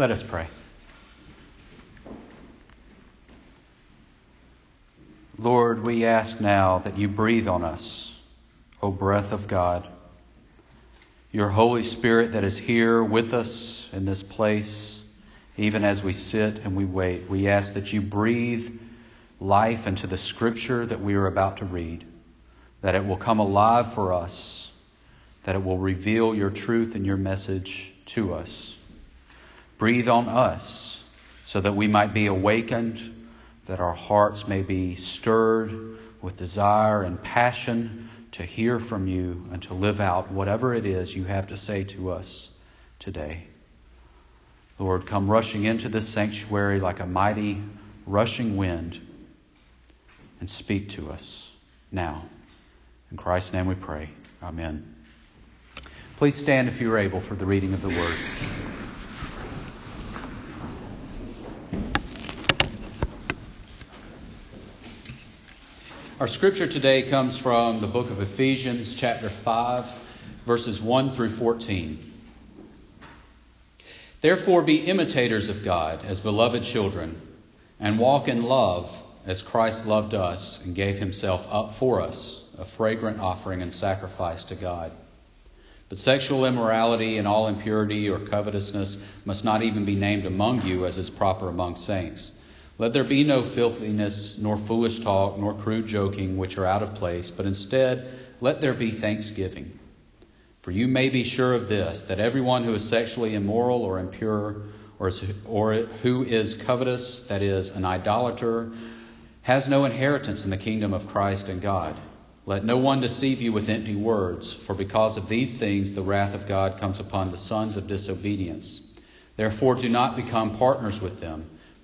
Let us pray. Lord, we ask now that you breathe on us, O breath of God. Your Holy Spirit that is here with us in this place, even as we sit and we wait, we ask that you breathe life into the scripture that we are about to read, that it will come alive for us, that it will reveal your truth and your message to us. Breathe on us so that we might be awakened, that our hearts may be stirred with desire and passion to hear from you and to live out whatever it is you have to say to us today. Lord, come rushing into this sanctuary like a mighty rushing wind and speak to us now. In Christ's name we pray. Amen. Please stand if you are able for the reading of the word. Our scripture today comes from the book of Ephesians, chapter 5, verses 1 through 14. Therefore, be imitators of God as beloved children, and walk in love as Christ loved us and gave himself up for us, a fragrant offering and sacrifice to God. But sexual immorality and all impurity or covetousness must not even be named among you as is proper among saints. Let there be no filthiness, nor foolish talk, nor crude joking, which are out of place, but instead let there be thanksgiving. For you may be sure of this, that everyone who is sexually immoral or impure, or, or who is covetous, that is, an idolater, has no inheritance in the kingdom of Christ and God. Let no one deceive you with empty words, for because of these things the wrath of God comes upon the sons of disobedience. Therefore, do not become partners with them.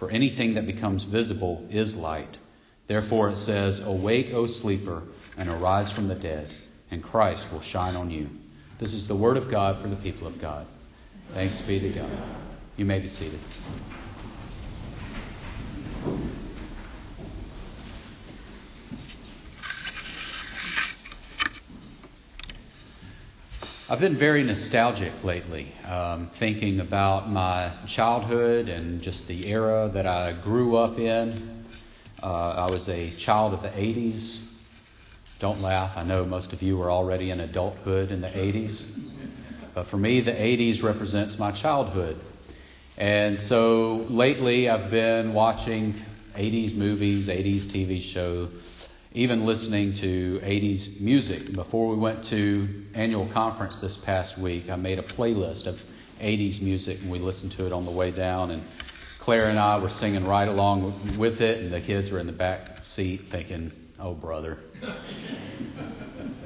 For anything that becomes visible is light. Therefore it says, Awake, O sleeper, and arise from the dead, and Christ will shine on you. This is the word of God for the people of God. Thanks be to God. You may be seated. I've been very nostalgic lately, um, thinking about my childhood and just the era that I grew up in. Uh, I was a child of the 80s. Don't laugh, I know most of you were already in adulthood in the 80s. But for me, the 80s represents my childhood. And so lately, I've been watching 80s movies, 80s TV shows even listening to 80s music. Before we went to annual conference this past week, I made a playlist of 80s music and we listened to it on the way down. And Claire and I were singing right along with it, and the kids were in the back seat thinking, "Oh, brother."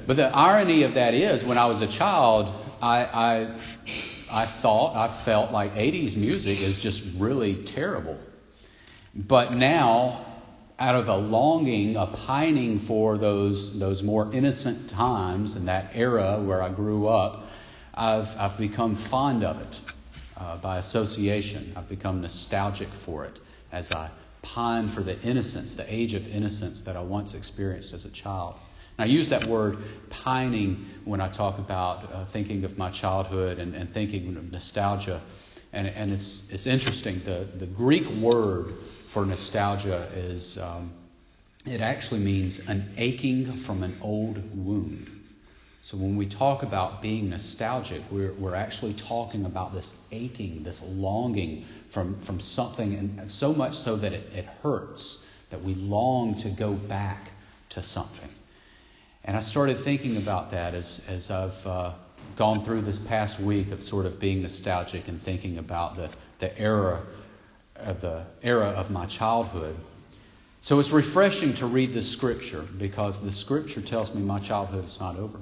but the irony of that is, when I was a child, I, I I thought, I felt like 80s music is just really terrible. But now out of a longing, a pining for those, those more innocent times and that era where I grew up, I've, I've become fond of it uh, by association. I've become nostalgic for it as I pine for the innocence, the age of innocence that I once experienced as a child. And I use that word pining when I talk about uh, thinking of my childhood and, and thinking of nostalgia. And, and it's, it's interesting. The, the Greek word for nostalgia is um, it actually means an aching from an old wound. So when we talk about being nostalgic, we're, we're actually talking about this aching, this longing from, from something, and so much so that it, it hurts, that we long to go back to something. And I started thinking about that as, as I've uh, gone through this past week of sort of being nostalgic and thinking about the, the era of the era of my childhood. So it's refreshing to read this scripture because the scripture tells me my childhood is not over.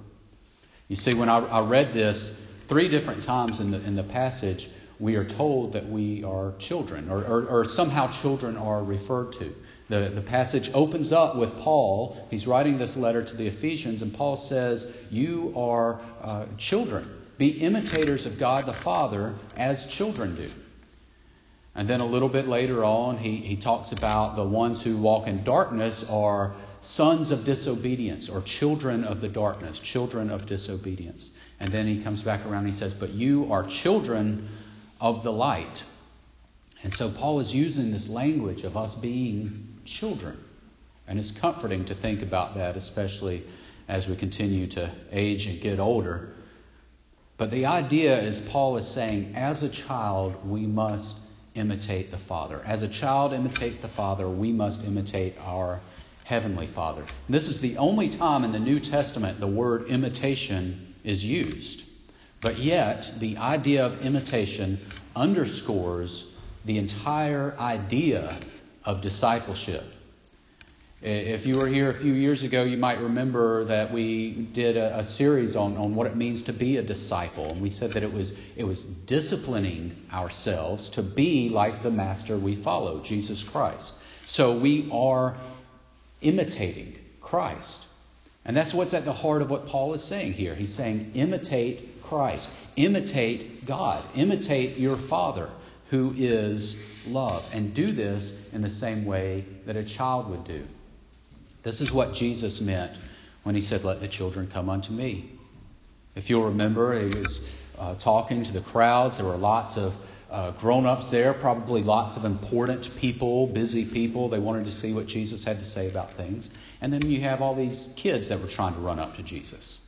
You see, when I, I read this three different times in the, in the passage, we are told that we are children, or, or, or somehow children are referred to. The, the passage opens up with Paul. He's writing this letter to the Ephesians, and Paul says, You are uh, children. Be imitators of God the Father as children do. And then a little bit later on, he, he talks about the ones who walk in darkness are sons of disobedience or children of the darkness, children of disobedience. And then he comes back around and he says, But you are children of the light. And so Paul is using this language of us being children. And it's comforting to think about that, especially as we continue to age and get older. But the idea is, Paul is saying, as a child, we must imitate the Father. As a child imitates the Father, we must imitate our Heavenly Father. This is the only time in the New Testament the word imitation is used. But yet, the idea of imitation underscores the entire idea of discipleship. If you were here a few years ago, you might remember that we did a, a, series on, on what it means to be a disciple. And we said that it was, it was disciplining ourselves to be like the master we follow, Jesus Christ. So we are imitating Christ. And that's what's at the heart of what Paul is saying here. He's saying, imitate Christ, imitate God, imitate your Father who is love, and do this in the same way that a child would do. This is what Jesus meant when he said, Let the children come unto me. If you'll remember, he was uh, talking to the crowds. There were lots of uh, grown ups there, probably lots of important people, busy people. They wanted to see what Jesus had to say about things. And then you have all these kids that were trying to run up to Jesus.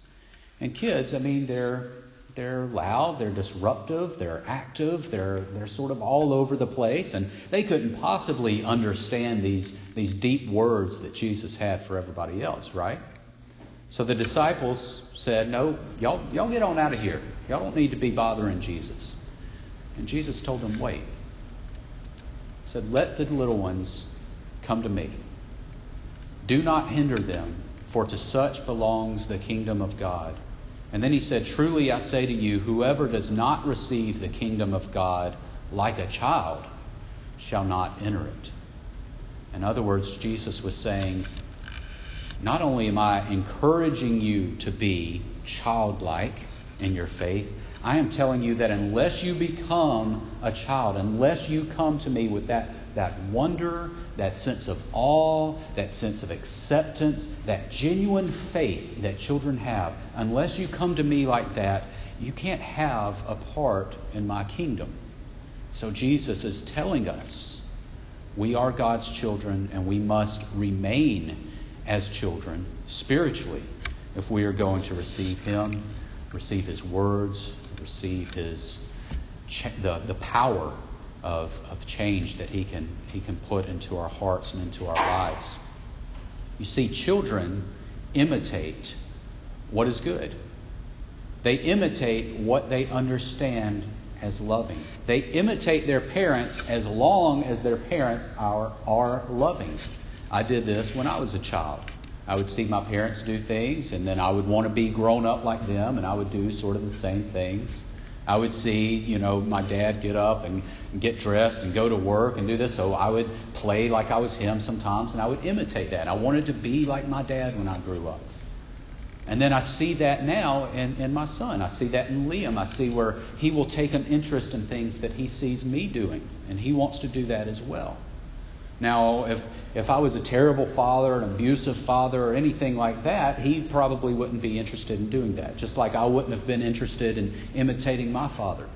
And kids, I mean, they're they're loud, they're disruptive, they're active, they're, they're sort of all over the place, and they couldn't possibly understand these, these deep words that Jesus had for everybody else, right? So the disciples said, No, y'all, y'all get on out of here. Y'all don't need to be bothering Jesus. And Jesus told them, Wait. He said, Let the little ones come to me. Do not hinder them, for to such belongs the kingdom of God. And then he said, Truly I say to you, whoever does not receive the kingdom of God like a child shall not enter it. In other words, Jesus was saying, Not only am I encouraging you to be childlike in your faith, I am telling you that unless you become a child, unless you come to me with that that wonder, that sense of awe, that sense of acceptance, that genuine faith that children have, unless you come to me like that, you can't have a part in my kingdom. So Jesus is telling us we are God's children and we must remain as children spiritually if we are going to receive Him, receive His words, receive His the, the power of, of change that he can, he can put into our hearts and into our lives. You see, children imitate what is good. They imitate what they understand as loving. They imitate their parents as long as their parents are, are loving. I did this when I was a child. I would see my parents do things, and then I would want to be grown up like them, and I would do sort of the same things. I would see, you know, my dad get up and get dressed and go to work and do this. So I would play like I was him sometimes, and I would imitate that. I wanted to be like my dad when I grew up. And then I see that now in, in my son. I see that in Liam. I see where he will take an interest in things that he sees me doing, and he wants to do that as well. Now, if, if I was a terrible father, an abusive father, or anything like that, he probably wouldn't be interested in doing that, just like I wouldn't have been interested in imitating my father.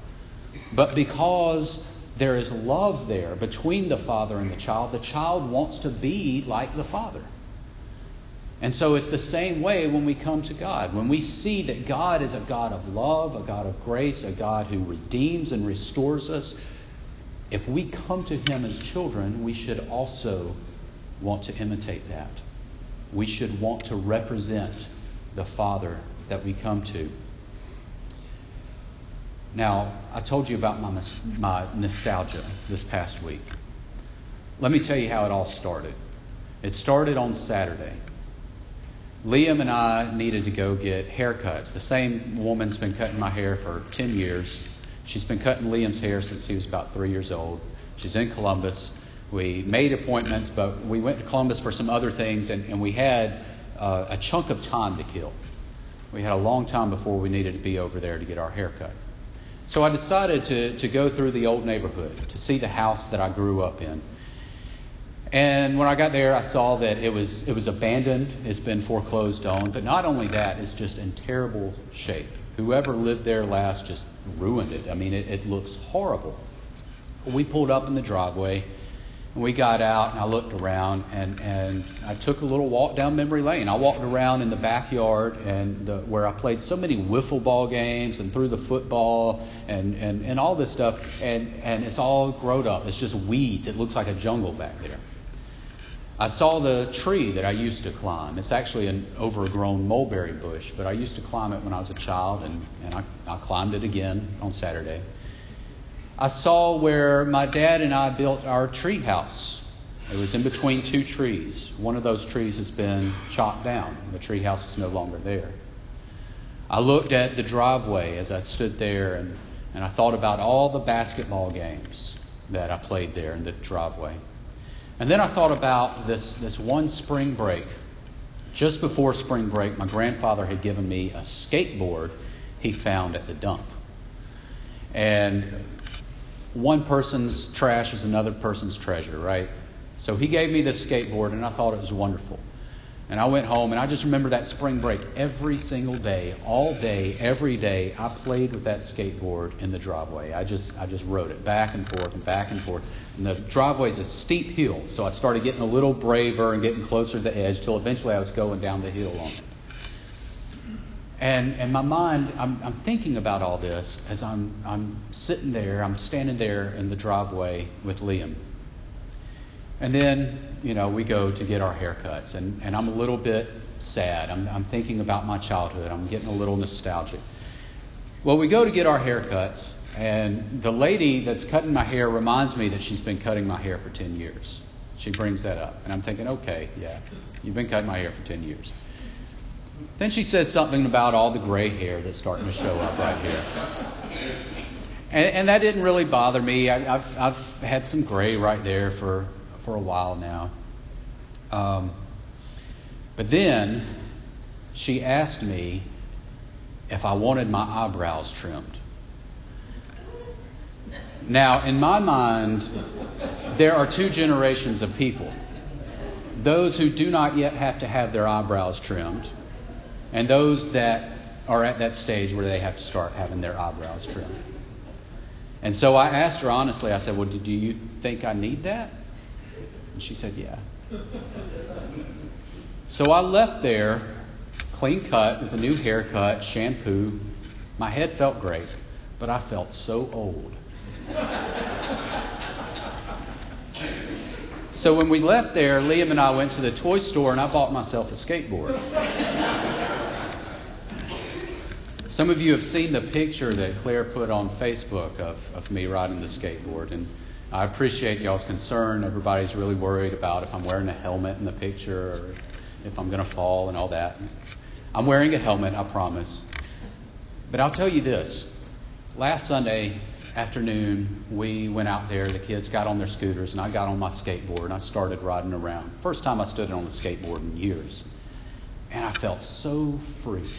But because there is love there between the father and the child, the child wants to be like the father. And so it's the same way when we come to God. When we see that God is a God of love, a God of grace, a God who redeems and restores us, if we come to Him as children, we should also want to imitate that. We should want to represent the Father that we come to. Now, I told you about my, my nostalgia this past week. Let me tell you how it all started. It started on Saturday. Liam and I needed to go get haircuts. The same woman's been cutting my hair for 10 years. She's been cutting Liam's hair since he was about three years old. She's in Columbus. We made appointments, but we went to Columbus for some other things, and, and we had uh, a chunk of time to kill. We had a long time before we needed to be over there to get our hair cut. So I decided to, to go through the old neighborhood to see the house that I grew up in. And when I got there, I saw that it was it was abandoned. It's been foreclosed on. But not only that, it's just in terrible shape. Whoever lived there last just ruined it. I mean, it, it looks horrible. We pulled up in the driveway and we got out and I looked around and, and I took a little walk down memory lane. I walked around in the backyard and the, where I played so many wiffle ball games and threw the football and, and, and all this stuff and, and it's all grown up. It's just weeds. It looks like a jungle back there. I saw the tree that I used to climb. It's actually an overgrown mulberry bush, but I used to climb it when I was a child and, and I, I climbed it again on Saturday. I saw where my dad and I built our tree house. It was in between two trees. One of those trees has been chopped down. The tree house is no longer there. I looked at the driveway as I stood there and, and I thought about all the basketball games that I played there in the driveway. And then I thought about this, this one spring break. Just before spring break, my grandfather had given me a skateboard he found at the dump. And one person's trash is another person's treasure, right? So he gave me this skateboard, and I thought it was wonderful. And I went home, and I just remember that spring break every single day, all day, every day. I played with that skateboard in the driveway. I just, I just rode it back and forth and back and forth. And the driveway is a steep hill, so I started getting a little braver and getting closer to the edge till eventually I was going down the hill on it. And in my mind, I'm, I'm thinking about all this as I'm, I'm sitting there, I'm standing there in the driveway with Liam. And then, you know, we go to get our haircuts, and, and I'm a little bit sad. I'm, I'm thinking about my childhood. I'm getting a little nostalgic. Well, we go to get our haircuts, and the lady that's cutting my hair reminds me that she's been cutting my hair for 10 years. She brings that up. And I'm thinking, okay, yeah, you've been cutting my hair for 10 years. Then she says something about all the gray hair that's starting to show up right here. And, and that didn't really bother me. I, have I've had some gray right there for, for a while now. Um, but then she asked me if I wanted my eyebrows trimmed. Now, in my mind, there are two generations of people those who do not yet have to have their eyebrows trimmed, and those that are at that stage where they have to start having their eyebrows trimmed. And so I asked her honestly, I said, Well, do you think I need that? And she said, Yeah. So I left there, clean cut, with a new haircut, shampoo. My head felt great, but I felt so old. so when we left there, Liam and I went to the toy store and I bought myself a skateboard. Some of you have seen the picture that Claire put on Facebook of, of me riding the skateboard, and I appreciate y'all's concern. Everybody's really worried about if I'm wearing a helmet in the picture or if I'm going to fall and all that. I'm wearing a helmet, I promise. But I'll tell you this last Sunday afternoon, we went out there. The kids got on their scooters, and I got on my skateboard and I started riding around. First time I stood on a skateboard in years. And I felt so free.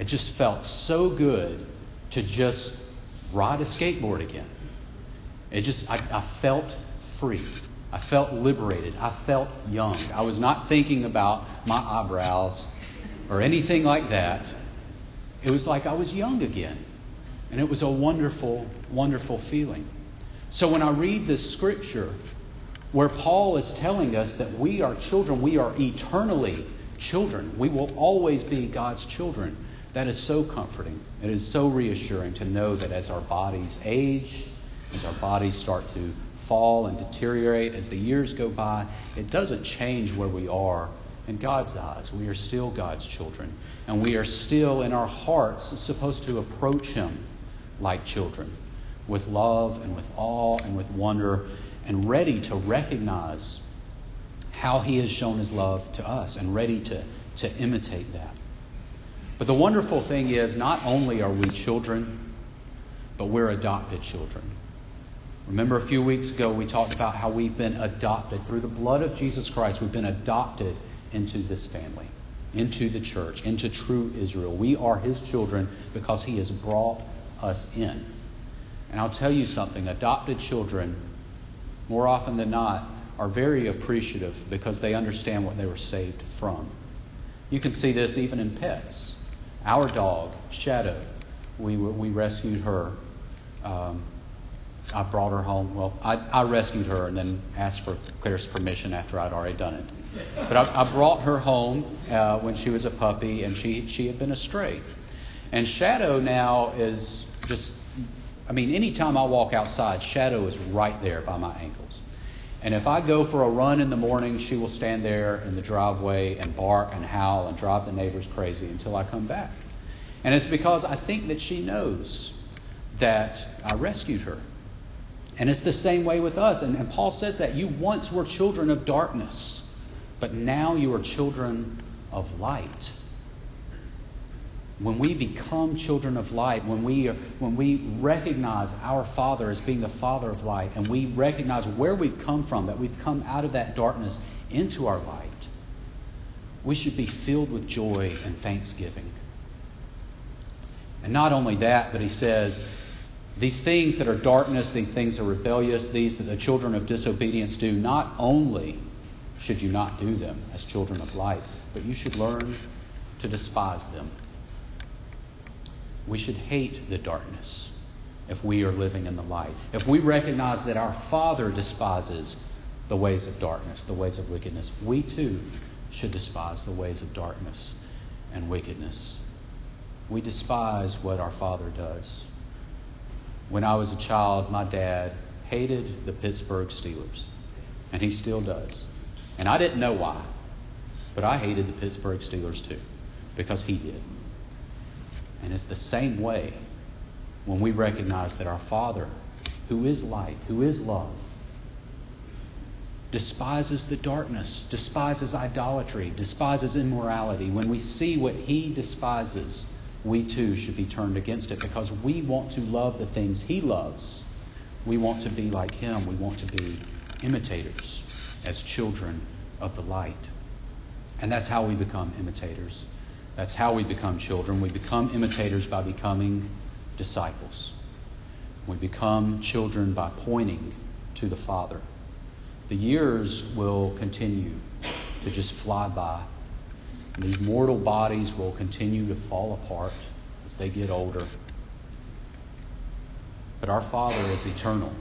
It just felt so good to just ride a skateboard again. It just, I, I felt free. I felt liberated. I felt young. I was not thinking about my eyebrows or anything like that. It was like I was young again. And it was a wonderful, wonderful feeling. So when I read this scripture where Paul is telling us that we are children, we are eternally children, we will always be God's children. That is so comforting. It is so reassuring to know that as our bodies age, as our bodies start to fall and deteriorate, as the years go by, it doesn't change where we are in God's eyes. We are still God's children. And we are still, in our hearts, supposed to approach Him like children, with love and with awe and with wonder, and ready to recognize how He has shown His love to us and ready to, to imitate that. But the wonderful thing is, not only are we children, but we're adopted children. Remember a few weeks ago we talked about how we've been adopted through the blood of Jesus Christ. We've been adopted into this family, into the church, into true Israel. We are his children because he has brought us in. And I'll tell you something adopted children, more often than not, are very appreciative because they understand what they were saved from. You can see this even in pets. Our dog, Shadow, we, we rescued her. Um, I brought her home. Well, I, I, rescued her and then asked for Claire's permission after I'd already done it. But I, I brought her home uh, when she was a puppy, and she she had been astray. And Shadow now is just, I mean, anytime I walk outside, Shadow is right there by my ankles. And if I go for a run in the morning, she will stand there in the driveway and bark and howl and drive the neighbors crazy until I come back. And it's because I think that she knows that I rescued her. And it's the same way with us. And, and, Paul says that you once were children of darkness, but now you are children of light. When we become children of light, when we, are, when we recognize our Father as being the Father of light, and we recognize where we've come from, that we've come out of that darkness into our light, we should be filled with joy and thanksgiving. And not only that, but he says, these things that are darkness, these things that are rebellious, these that the children of disobedience do, not only should you not do them as children of light, but you should learn to despise them. We should hate the darkness if we are living in the light. If we recognize that our Father despises the ways of darkness, the ways of wickedness, we too should despise the ways of darkness and wickedness. We despise what our Father does. When I was a child, my dad hated the Pittsburgh Steelers, and he still does. And I didn't know why, but I hated the Pittsburgh Steelers too, because he did. And it's the same way when we recognize that our Father, who is light, who is love, despises the darkness, despises idolatry, despises immorality. When we see what he despises, we too should be turned against it because we want to love the things He loves. We want to be like Him. We want to be imitators as children of the light. And that's how we become imitators. That's how we become children. We become imitators by becoming disciples. We become children by pointing to the Father. The years will continue to just fly by and these mortal bodies will continue to fall apart as they get older. But our Father is eternal,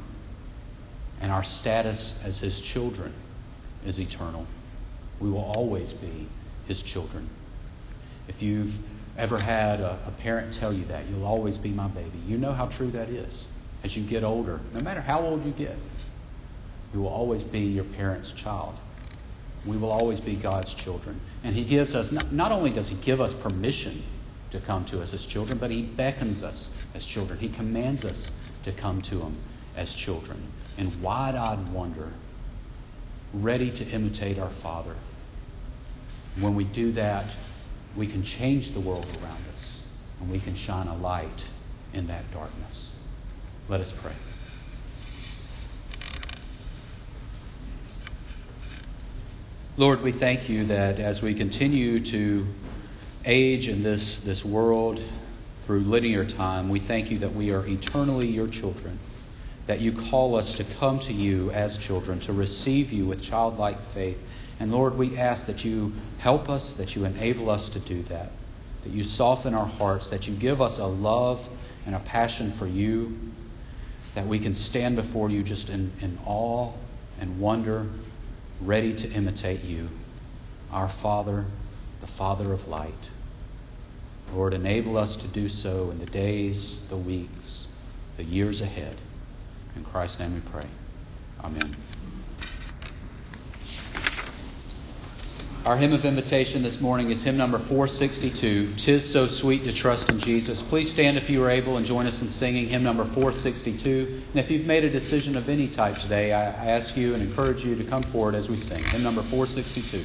and our status as His children is eternal. We will always be His children. If you've ever had a, a, parent tell you that, you'll always be my baby, you know how true that is. As you get older, no matter how old you get, you will always be your parent's child. We will always be God's children. And He gives us, not, not only does He give us permission to come to us as children, but He beckons us as children. He commands us to come to Him as children in wide eyed wonder, ready to imitate our Father. When we do that, we can change the world around us and we can shine a light in that darkness. Let us pray. Lord, we thank you that as we continue to age in this, this world through linear time, we thank you that we are eternally your children, that you call us to come to you as children, to receive you with childlike faith. And Lord, we ask that you help us, that you enable us to do that, that you soften our hearts, that you give us a love and a passion for you, that we can stand before you just in, in awe and wonder ready to imitate you, our Father, the Father of light. Lord, enable us to do so in the days, the weeks, the years ahead. In Christ's name we pray. Amen. Our hymn of invitation this morning is hymn number 462, Tis So Sweet to Trust in Jesus. Please stand if you are able and join us in singing hymn number 462. And if you've made a decision of any type today, I ask you and encourage you to come forward as we sing. Hymn number 462.